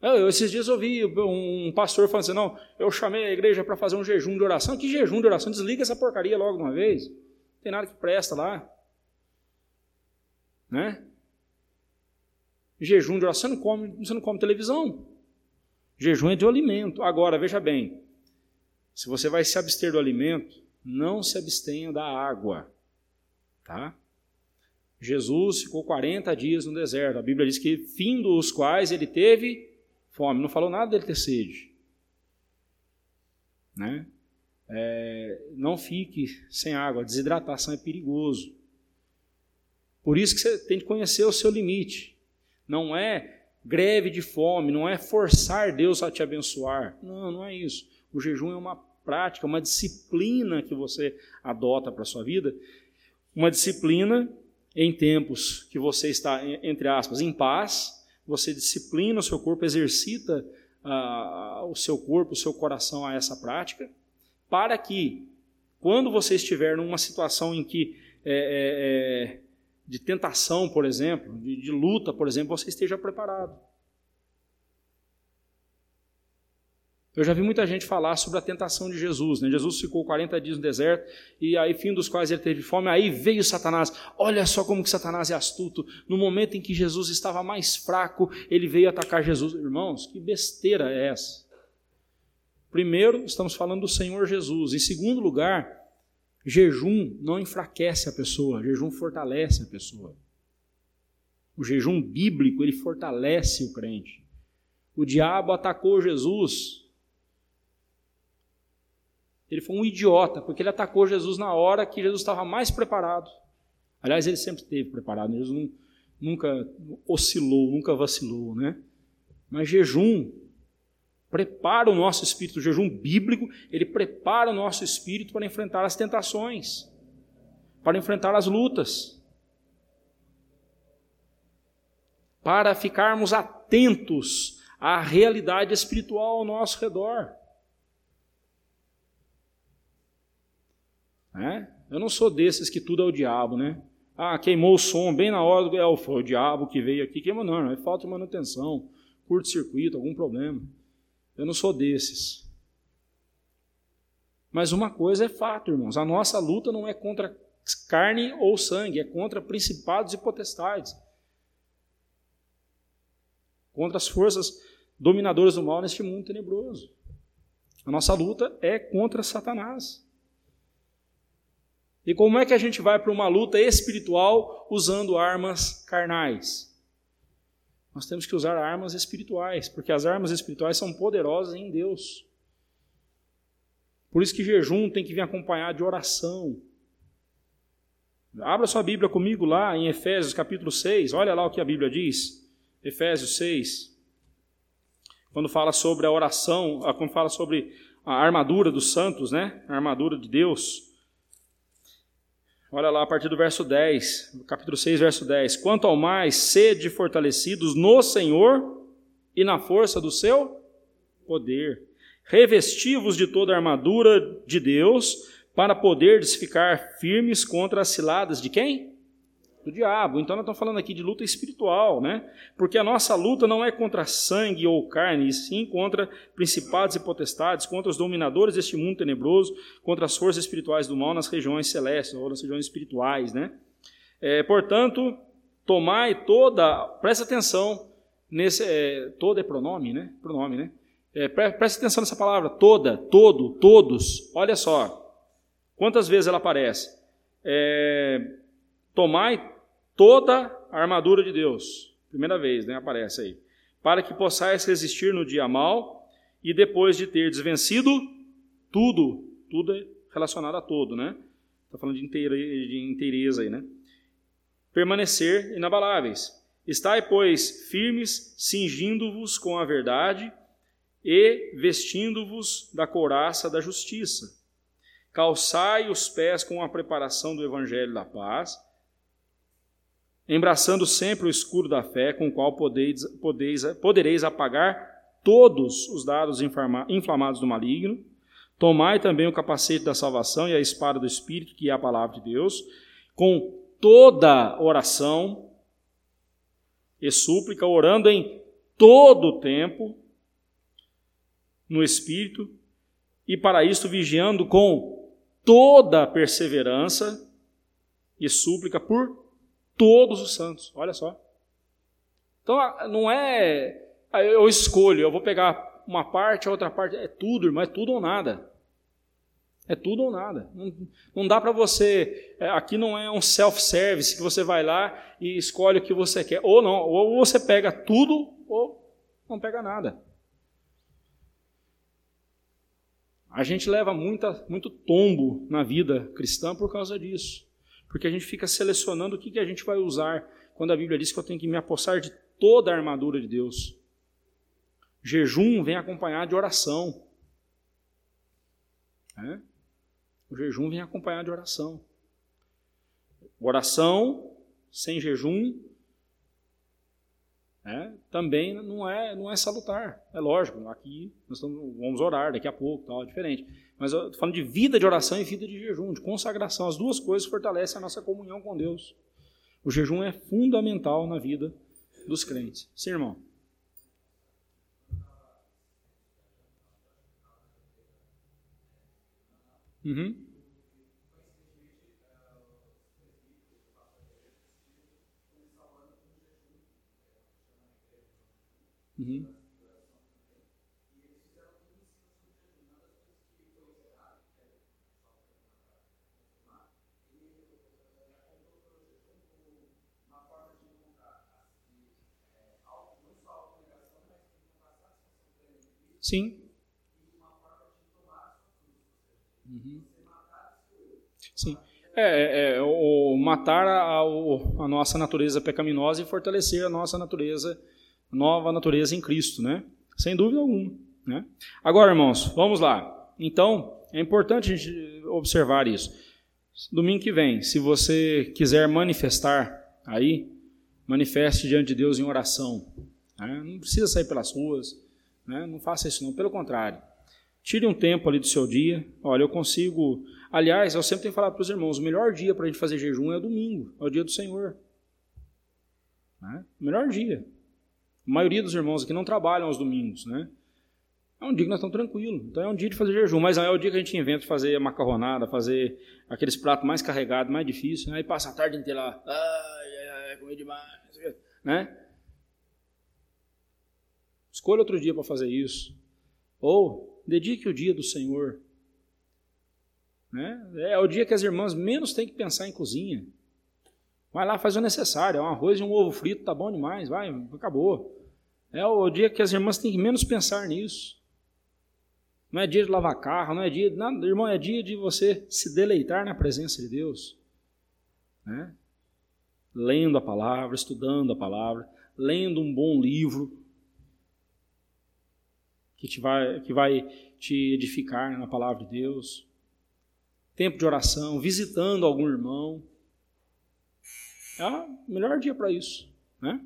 Eu, esses dias ouvi um pastor falando assim: não, eu chamei a igreja para fazer um jejum de oração. Que jejum de oração? Desliga essa porcaria logo de uma vez. Não tem nada que presta lá. Né? Jejum de oração, você não come, você não come televisão. Jejum é de alimento. Agora, veja bem: se você vai se abster do alimento, não se abstenha da água. Tá? Jesus ficou 40 dias no deserto. A Bíblia diz que, fim dos quais ele teve fome. Não falou nada dele ter sede. Né? É, não fique sem água. Desidratação é perigoso. Por isso que você tem que conhecer o seu limite. Não é greve de fome, não é forçar Deus a te abençoar. Não, não é isso. O jejum é uma prática, uma disciplina que você adota para a sua vida. Uma disciplina em tempos que você está, entre aspas, em paz, você disciplina o seu corpo, exercita uh, o seu corpo, o seu coração a essa prática, para que, quando você estiver numa situação em que é, é, é, de tentação, por exemplo, de, de luta, por exemplo, você esteja preparado. Eu já vi muita gente falar sobre a tentação de Jesus. Né? Jesus ficou 40 dias no deserto, e aí, fim dos quais ele teve fome, aí veio Satanás. Olha só como que Satanás é astuto. No momento em que Jesus estava mais fraco, ele veio atacar Jesus. Irmãos, que besteira é essa? Primeiro, estamos falando do Senhor Jesus. Em segundo lugar, jejum não enfraquece a pessoa, jejum fortalece a pessoa. O jejum bíblico, ele fortalece o crente. O diabo atacou Jesus ele foi um idiota, porque ele atacou Jesus na hora que Jesus estava mais preparado. Aliás, ele sempre esteve preparado, Jesus não, nunca oscilou, nunca vacilou, né? Mas jejum prepara o nosso espírito, o jejum bíblico, ele prepara o nosso espírito para enfrentar as tentações, para enfrentar as lutas, para ficarmos atentos à realidade espiritual ao nosso redor. É? Eu não sou desses que tudo é o diabo, né? Ah, queimou o som bem na hora, do, é, foi o diabo que veio aqui, queimou, não, não, é falta de manutenção, curto-circuito, algum problema. Eu não sou desses. Mas uma coisa é fato, irmãos: a nossa luta não é contra carne ou sangue, é contra principados e potestades. Contra as forças dominadoras do mal neste mundo tenebroso. A nossa luta é contra Satanás. E como é que a gente vai para uma luta espiritual usando armas carnais? Nós temos que usar armas espirituais, porque as armas espirituais são poderosas em Deus. Por isso que jejum tem que vir acompanhado de oração. Abra sua Bíblia comigo lá em Efésios capítulo 6, olha lá o que a Bíblia diz. Efésios 6. Quando fala sobre a oração, ah, quando fala sobre a armadura dos santos, né? A armadura de Deus. Olha lá a partir do verso 10, capítulo 6, verso 10. Quanto ao mais, sede fortalecidos no Senhor e na força do seu poder. Revestivos de toda a armadura de Deus, para poderes ficar firmes contra as ciladas de quem? Do diabo. Então nós estamos falando aqui de luta espiritual, né? Porque a nossa luta não é contra sangue ou carne, e sim contra principados e potestades, contra os dominadores deste mundo tenebroso, contra as forças espirituais do mal nas regiões celestes ou nas regiões espirituais, né? É, portanto, tomai toda, presta atenção nesse, é, toda é pronome, né? Pronome, né? É, presta atenção nessa palavra, toda, todo, todos. Olha só, Quantas vezes ela aparece? É, Tomai toda a armadura de Deus. Primeira vez, né? Aparece aí. Para que possais resistir no dia mal e depois de ter desvencido tudo, tudo é relacionado a todo, né? Está falando de, inteira, de inteireza aí, né? Permanecer inabaláveis. Estai, pois, firmes, cingindo-vos com a verdade e vestindo-vos da couraça da justiça calçai os pés com a preparação do evangelho da paz, embraçando sempre o escuro da fé, com o qual podeis, podeis, podereis apagar todos os dados inflamados do maligno. Tomai também o capacete da salvação e a espada do Espírito, que é a palavra de Deus, com toda oração e súplica, orando em todo o tempo no Espírito, e para isto vigiando com toda perseverança e súplica por todos os santos. Olha só. Então, não é. Eu escolho, eu vou pegar uma parte, a outra parte. É tudo, irmão, é tudo ou nada. É tudo ou nada. Não, não dá para você. É, aqui não é um self-service que você vai lá e escolhe o que você quer. Ou não, ou você pega tudo ou não pega nada. A gente leva muita, muito tombo na vida cristã por causa disso. Porque a gente fica selecionando o que, que a gente vai usar quando a Bíblia diz que eu tenho que me apossar de toda a armadura de Deus. Jejum vem acompanhado de oração. É? O jejum vem acompanhado de oração. Oração sem jejum é, também não é, não é salutar. É lógico, aqui nós vamos orar daqui a pouco, tal, é diferente. Mas eu estou falando de vida de oração e vida de jejum, de consagração. As duas coisas fortalecem a nossa comunhão com Deus. O jejum é fundamental na vida dos crentes. Sim, irmão? Uhum. Uhum. Sim. Uhum. Sim. É, é, é, o matar a, a, nossa natureza pecaminosa e fortalecer a nossa natureza nova natureza em Cristo, né? Sem dúvida alguma. Né? Agora, irmãos, vamos lá. Então, é importante a gente observar isso. Domingo que vem, se você quiser manifestar aí, manifeste diante de Deus em oração. Né? Não precisa sair pelas ruas, né? não faça isso não, pelo contrário. Tire um tempo ali do seu dia. Olha, eu consigo. Aliás, eu sempre tenho falado para os irmãos: o melhor dia para a gente fazer jejum é o domingo, é o dia do Senhor. Né? O melhor dia. A maioria dos irmãos aqui não trabalham aos domingos, né? É um dia que nós estamos tranquilos. Então é um dia de fazer jejum, mas não é o dia que a gente inventa fazer macarronada, fazer aqueles pratos mais carregados, mais difíceis. Né? Aí passa a tarde inteira lá, ai, ai, comer demais, né? Escolha outro dia para fazer isso. Ou dedique o dia do Senhor. Né? É o dia que as irmãs menos têm que pensar em cozinha. Vai lá, faz o necessário. É um arroz e um ovo frito, tá bom demais, vai, acabou. É o dia que as irmãs têm que menos pensar nisso. Não é dia de lavar carro, não é dia. Não, irmão, é dia de você se deleitar na presença de Deus. Né? Lendo a palavra, estudando a palavra, lendo um bom livro que, te vai, que vai te edificar na palavra de Deus. Tempo de oração, visitando algum irmão. É o melhor dia para isso. Né?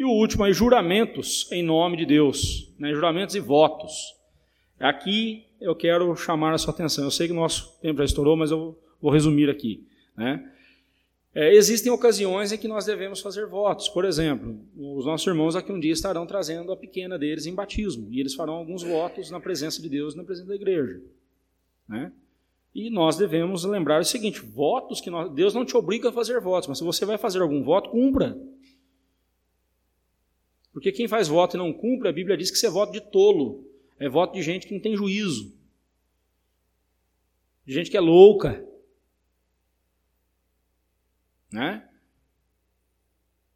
E o último aí, juramentos em nome de Deus. Né? Juramentos e votos. Aqui eu quero chamar a sua atenção. Eu sei que o nosso tempo já estourou, mas eu vou resumir aqui. Né? É, existem ocasiões em que nós devemos fazer votos. Por exemplo, os nossos irmãos aqui um dia estarão trazendo a pequena deles em batismo. E eles farão alguns votos na presença de Deus, na presença da igreja. Né? E nós devemos lembrar o seguinte: votos que nós, Deus não te obriga a fazer votos, mas se você vai fazer algum voto, cumpra. Porque quem faz voto e não cumpre, a Bíblia diz que isso é voto de tolo. É voto de gente que não tem juízo. De gente que é louca. Né?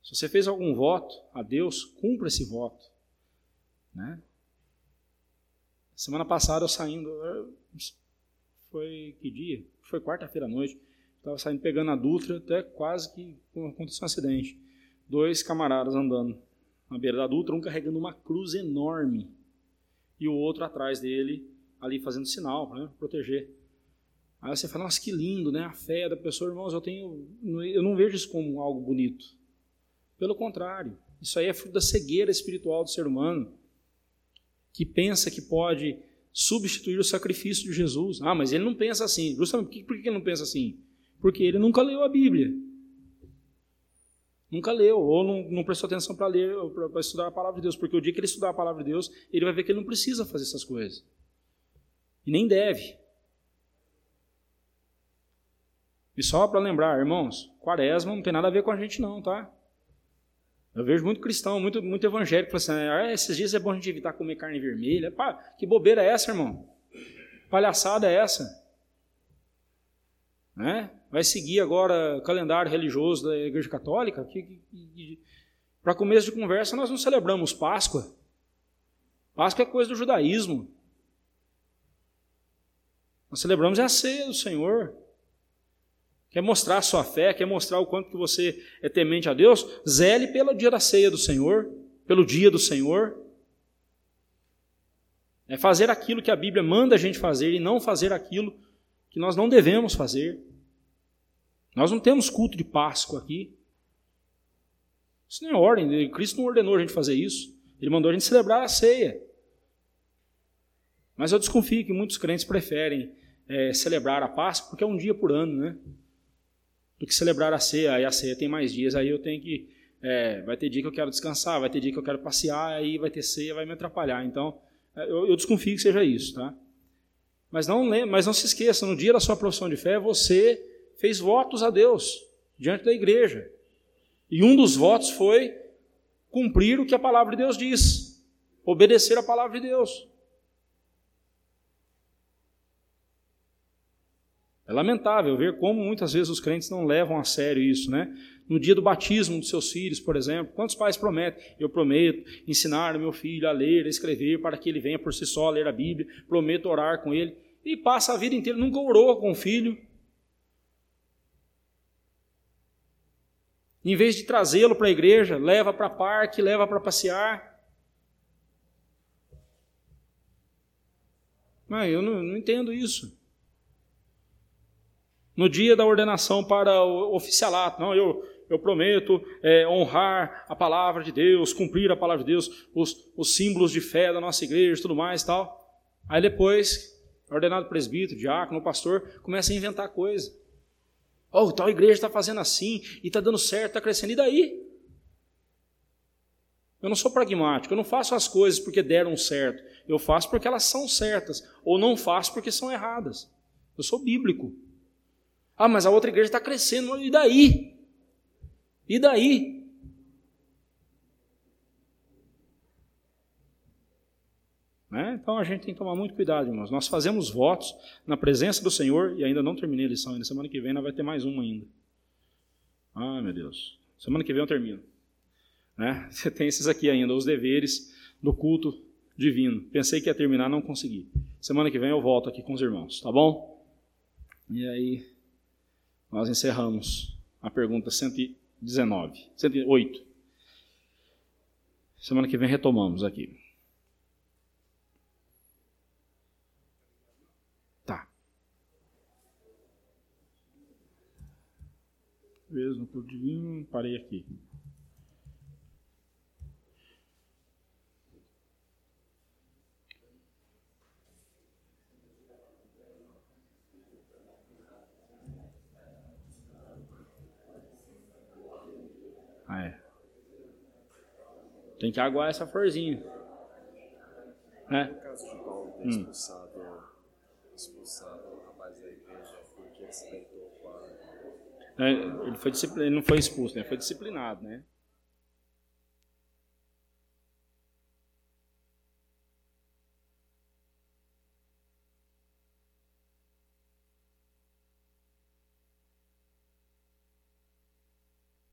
Se você fez algum voto a Deus, cumpra esse voto. Né? Semana passada eu saindo, foi que dia? Foi quarta-feira à noite. Estava saindo pegando a Dutra, até quase que aconteceu um acidente. Dois camaradas andando na beira da Dutra, um carregando uma cruz enorme e o outro atrás dele, ali fazendo sinal, né, proteger. Aí você fala, nossa, que lindo, né? A fé da pessoa, irmãos, eu tenho, eu não vejo isso como algo bonito. Pelo contrário, isso aí é fruto da cegueira espiritual do ser humano, que pensa que pode substituir o sacrifício de Jesus. Ah, mas ele não pensa assim. Justamente por que ele não pensa assim? Porque ele nunca leu a Bíblia. Nunca leu, ou não, não prestou atenção para ler, para estudar a palavra de Deus, porque o dia que ele estudar a palavra de Deus, ele vai ver que ele não precisa fazer essas coisas. E nem deve. E só para lembrar, irmãos, quaresma não tem nada a ver com a gente não, tá? Eu vejo muito cristão, muito, muito evangélico, falando assim, ah, esses dias é bom a gente evitar comer carne vermelha. Pá, que bobeira é essa, irmão? Palhaçada é essa? Né? Vai seguir agora o calendário religioso da Igreja Católica, para começo de conversa nós não celebramos Páscoa. Páscoa é coisa do judaísmo. Nós celebramos a ceia do Senhor. Quer mostrar a sua fé, quer mostrar o quanto que você é temente a Deus? Zele pelo dia da ceia do Senhor, pelo dia do Senhor. É fazer aquilo que a Bíblia manda a gente fazer e não fazer aquilo que nós não devemos fazer. Nós não temos culto de Páscoa aqui. Isso não é ordem. Cristo não ordenou a gente fazer isso. Ele mandou a gente celebrar a ceia. Mas eu desconfio que muitos crentes preferem é, celebrar a Páscoa porque é um dia por ano, né? Do que celebrar a ceia. Aí a ceia tem mais dias, aí eu tenho que. É, vai ter dia que eu quero descansar, vai ter dia que eu quero passear, aí vai ter ceia, vai me atrapalhar. Então, é, eu, eu desconfio que seja isso, tá? Mas não, mas não se esqueça, no dia da sua profissão de fé, você fez votos a Deus diante da igreja. E um dos votos foi cumprir o que a palavra de Deus diz, obedecer a palavra de Deus. É lamentável ver como muitas vezes os crentes não levam a sério isso, né? No dia do batismo dos seus filhos, por exemplo, quantos pais prometem? Eu prometo ensinar meu filho a ler, a escrever, para que ele venha por si só ler a Bíblia, prometo orar com ele, e passa a vida inteira, nunca orou com o filho, Em vez de trazê-lo para a igreja, leva para parque, leva para passear. Mas eu não, não entendo isso. No dia da ordenação para o oficialato, não, eu, eu prometo é, honrar a palavra de Deus, cumprir a palavra de Deus, os, os símbolos de fé da nossa igreja, tudo mais tal. Aí depois, ordenado presbítero, diácono, pastor, começa a inventar coisa. Oh, tal igreja está fazendo assim, e está dando certo, está crescendo, e daí? Eu não sou pragmático, eu não faço as coisas porque deram certo. Eu faço porque elas são certas, ou não faço porque são erradas. Eu sou bíblico. Ah, mas a outra igreja está crescendo, e daí? E daí? Né? Então a gente tem que tomar muito cuidado, irmãos. Nós fazemos votos na presença do Senhor e ainda não terminei a lição. Ainda semana que vem ainda vai ter mais uma ainda. Ah, meu Deus. Semana que vem eu termino. Né? Você tem esses aqui ainda, os deveres do culto divino. Pensei que ia terminar, não consegui. Semana que vem eu volto aqui com os irmãos, tá bom? E aí nós encerramos a pergunta 119, 108. Semana que vem retomamos aqui. Tá. Vez no culto divino, parei aqui. Ah, é. Tem que aguar essa florzinha. Né? No caso de Paulo ter hum. expulsado, expulsado o rapaz da igreja porque ele se deitou com a... É, ele, foi ele não foi expulso, né? foi disciplinado, né?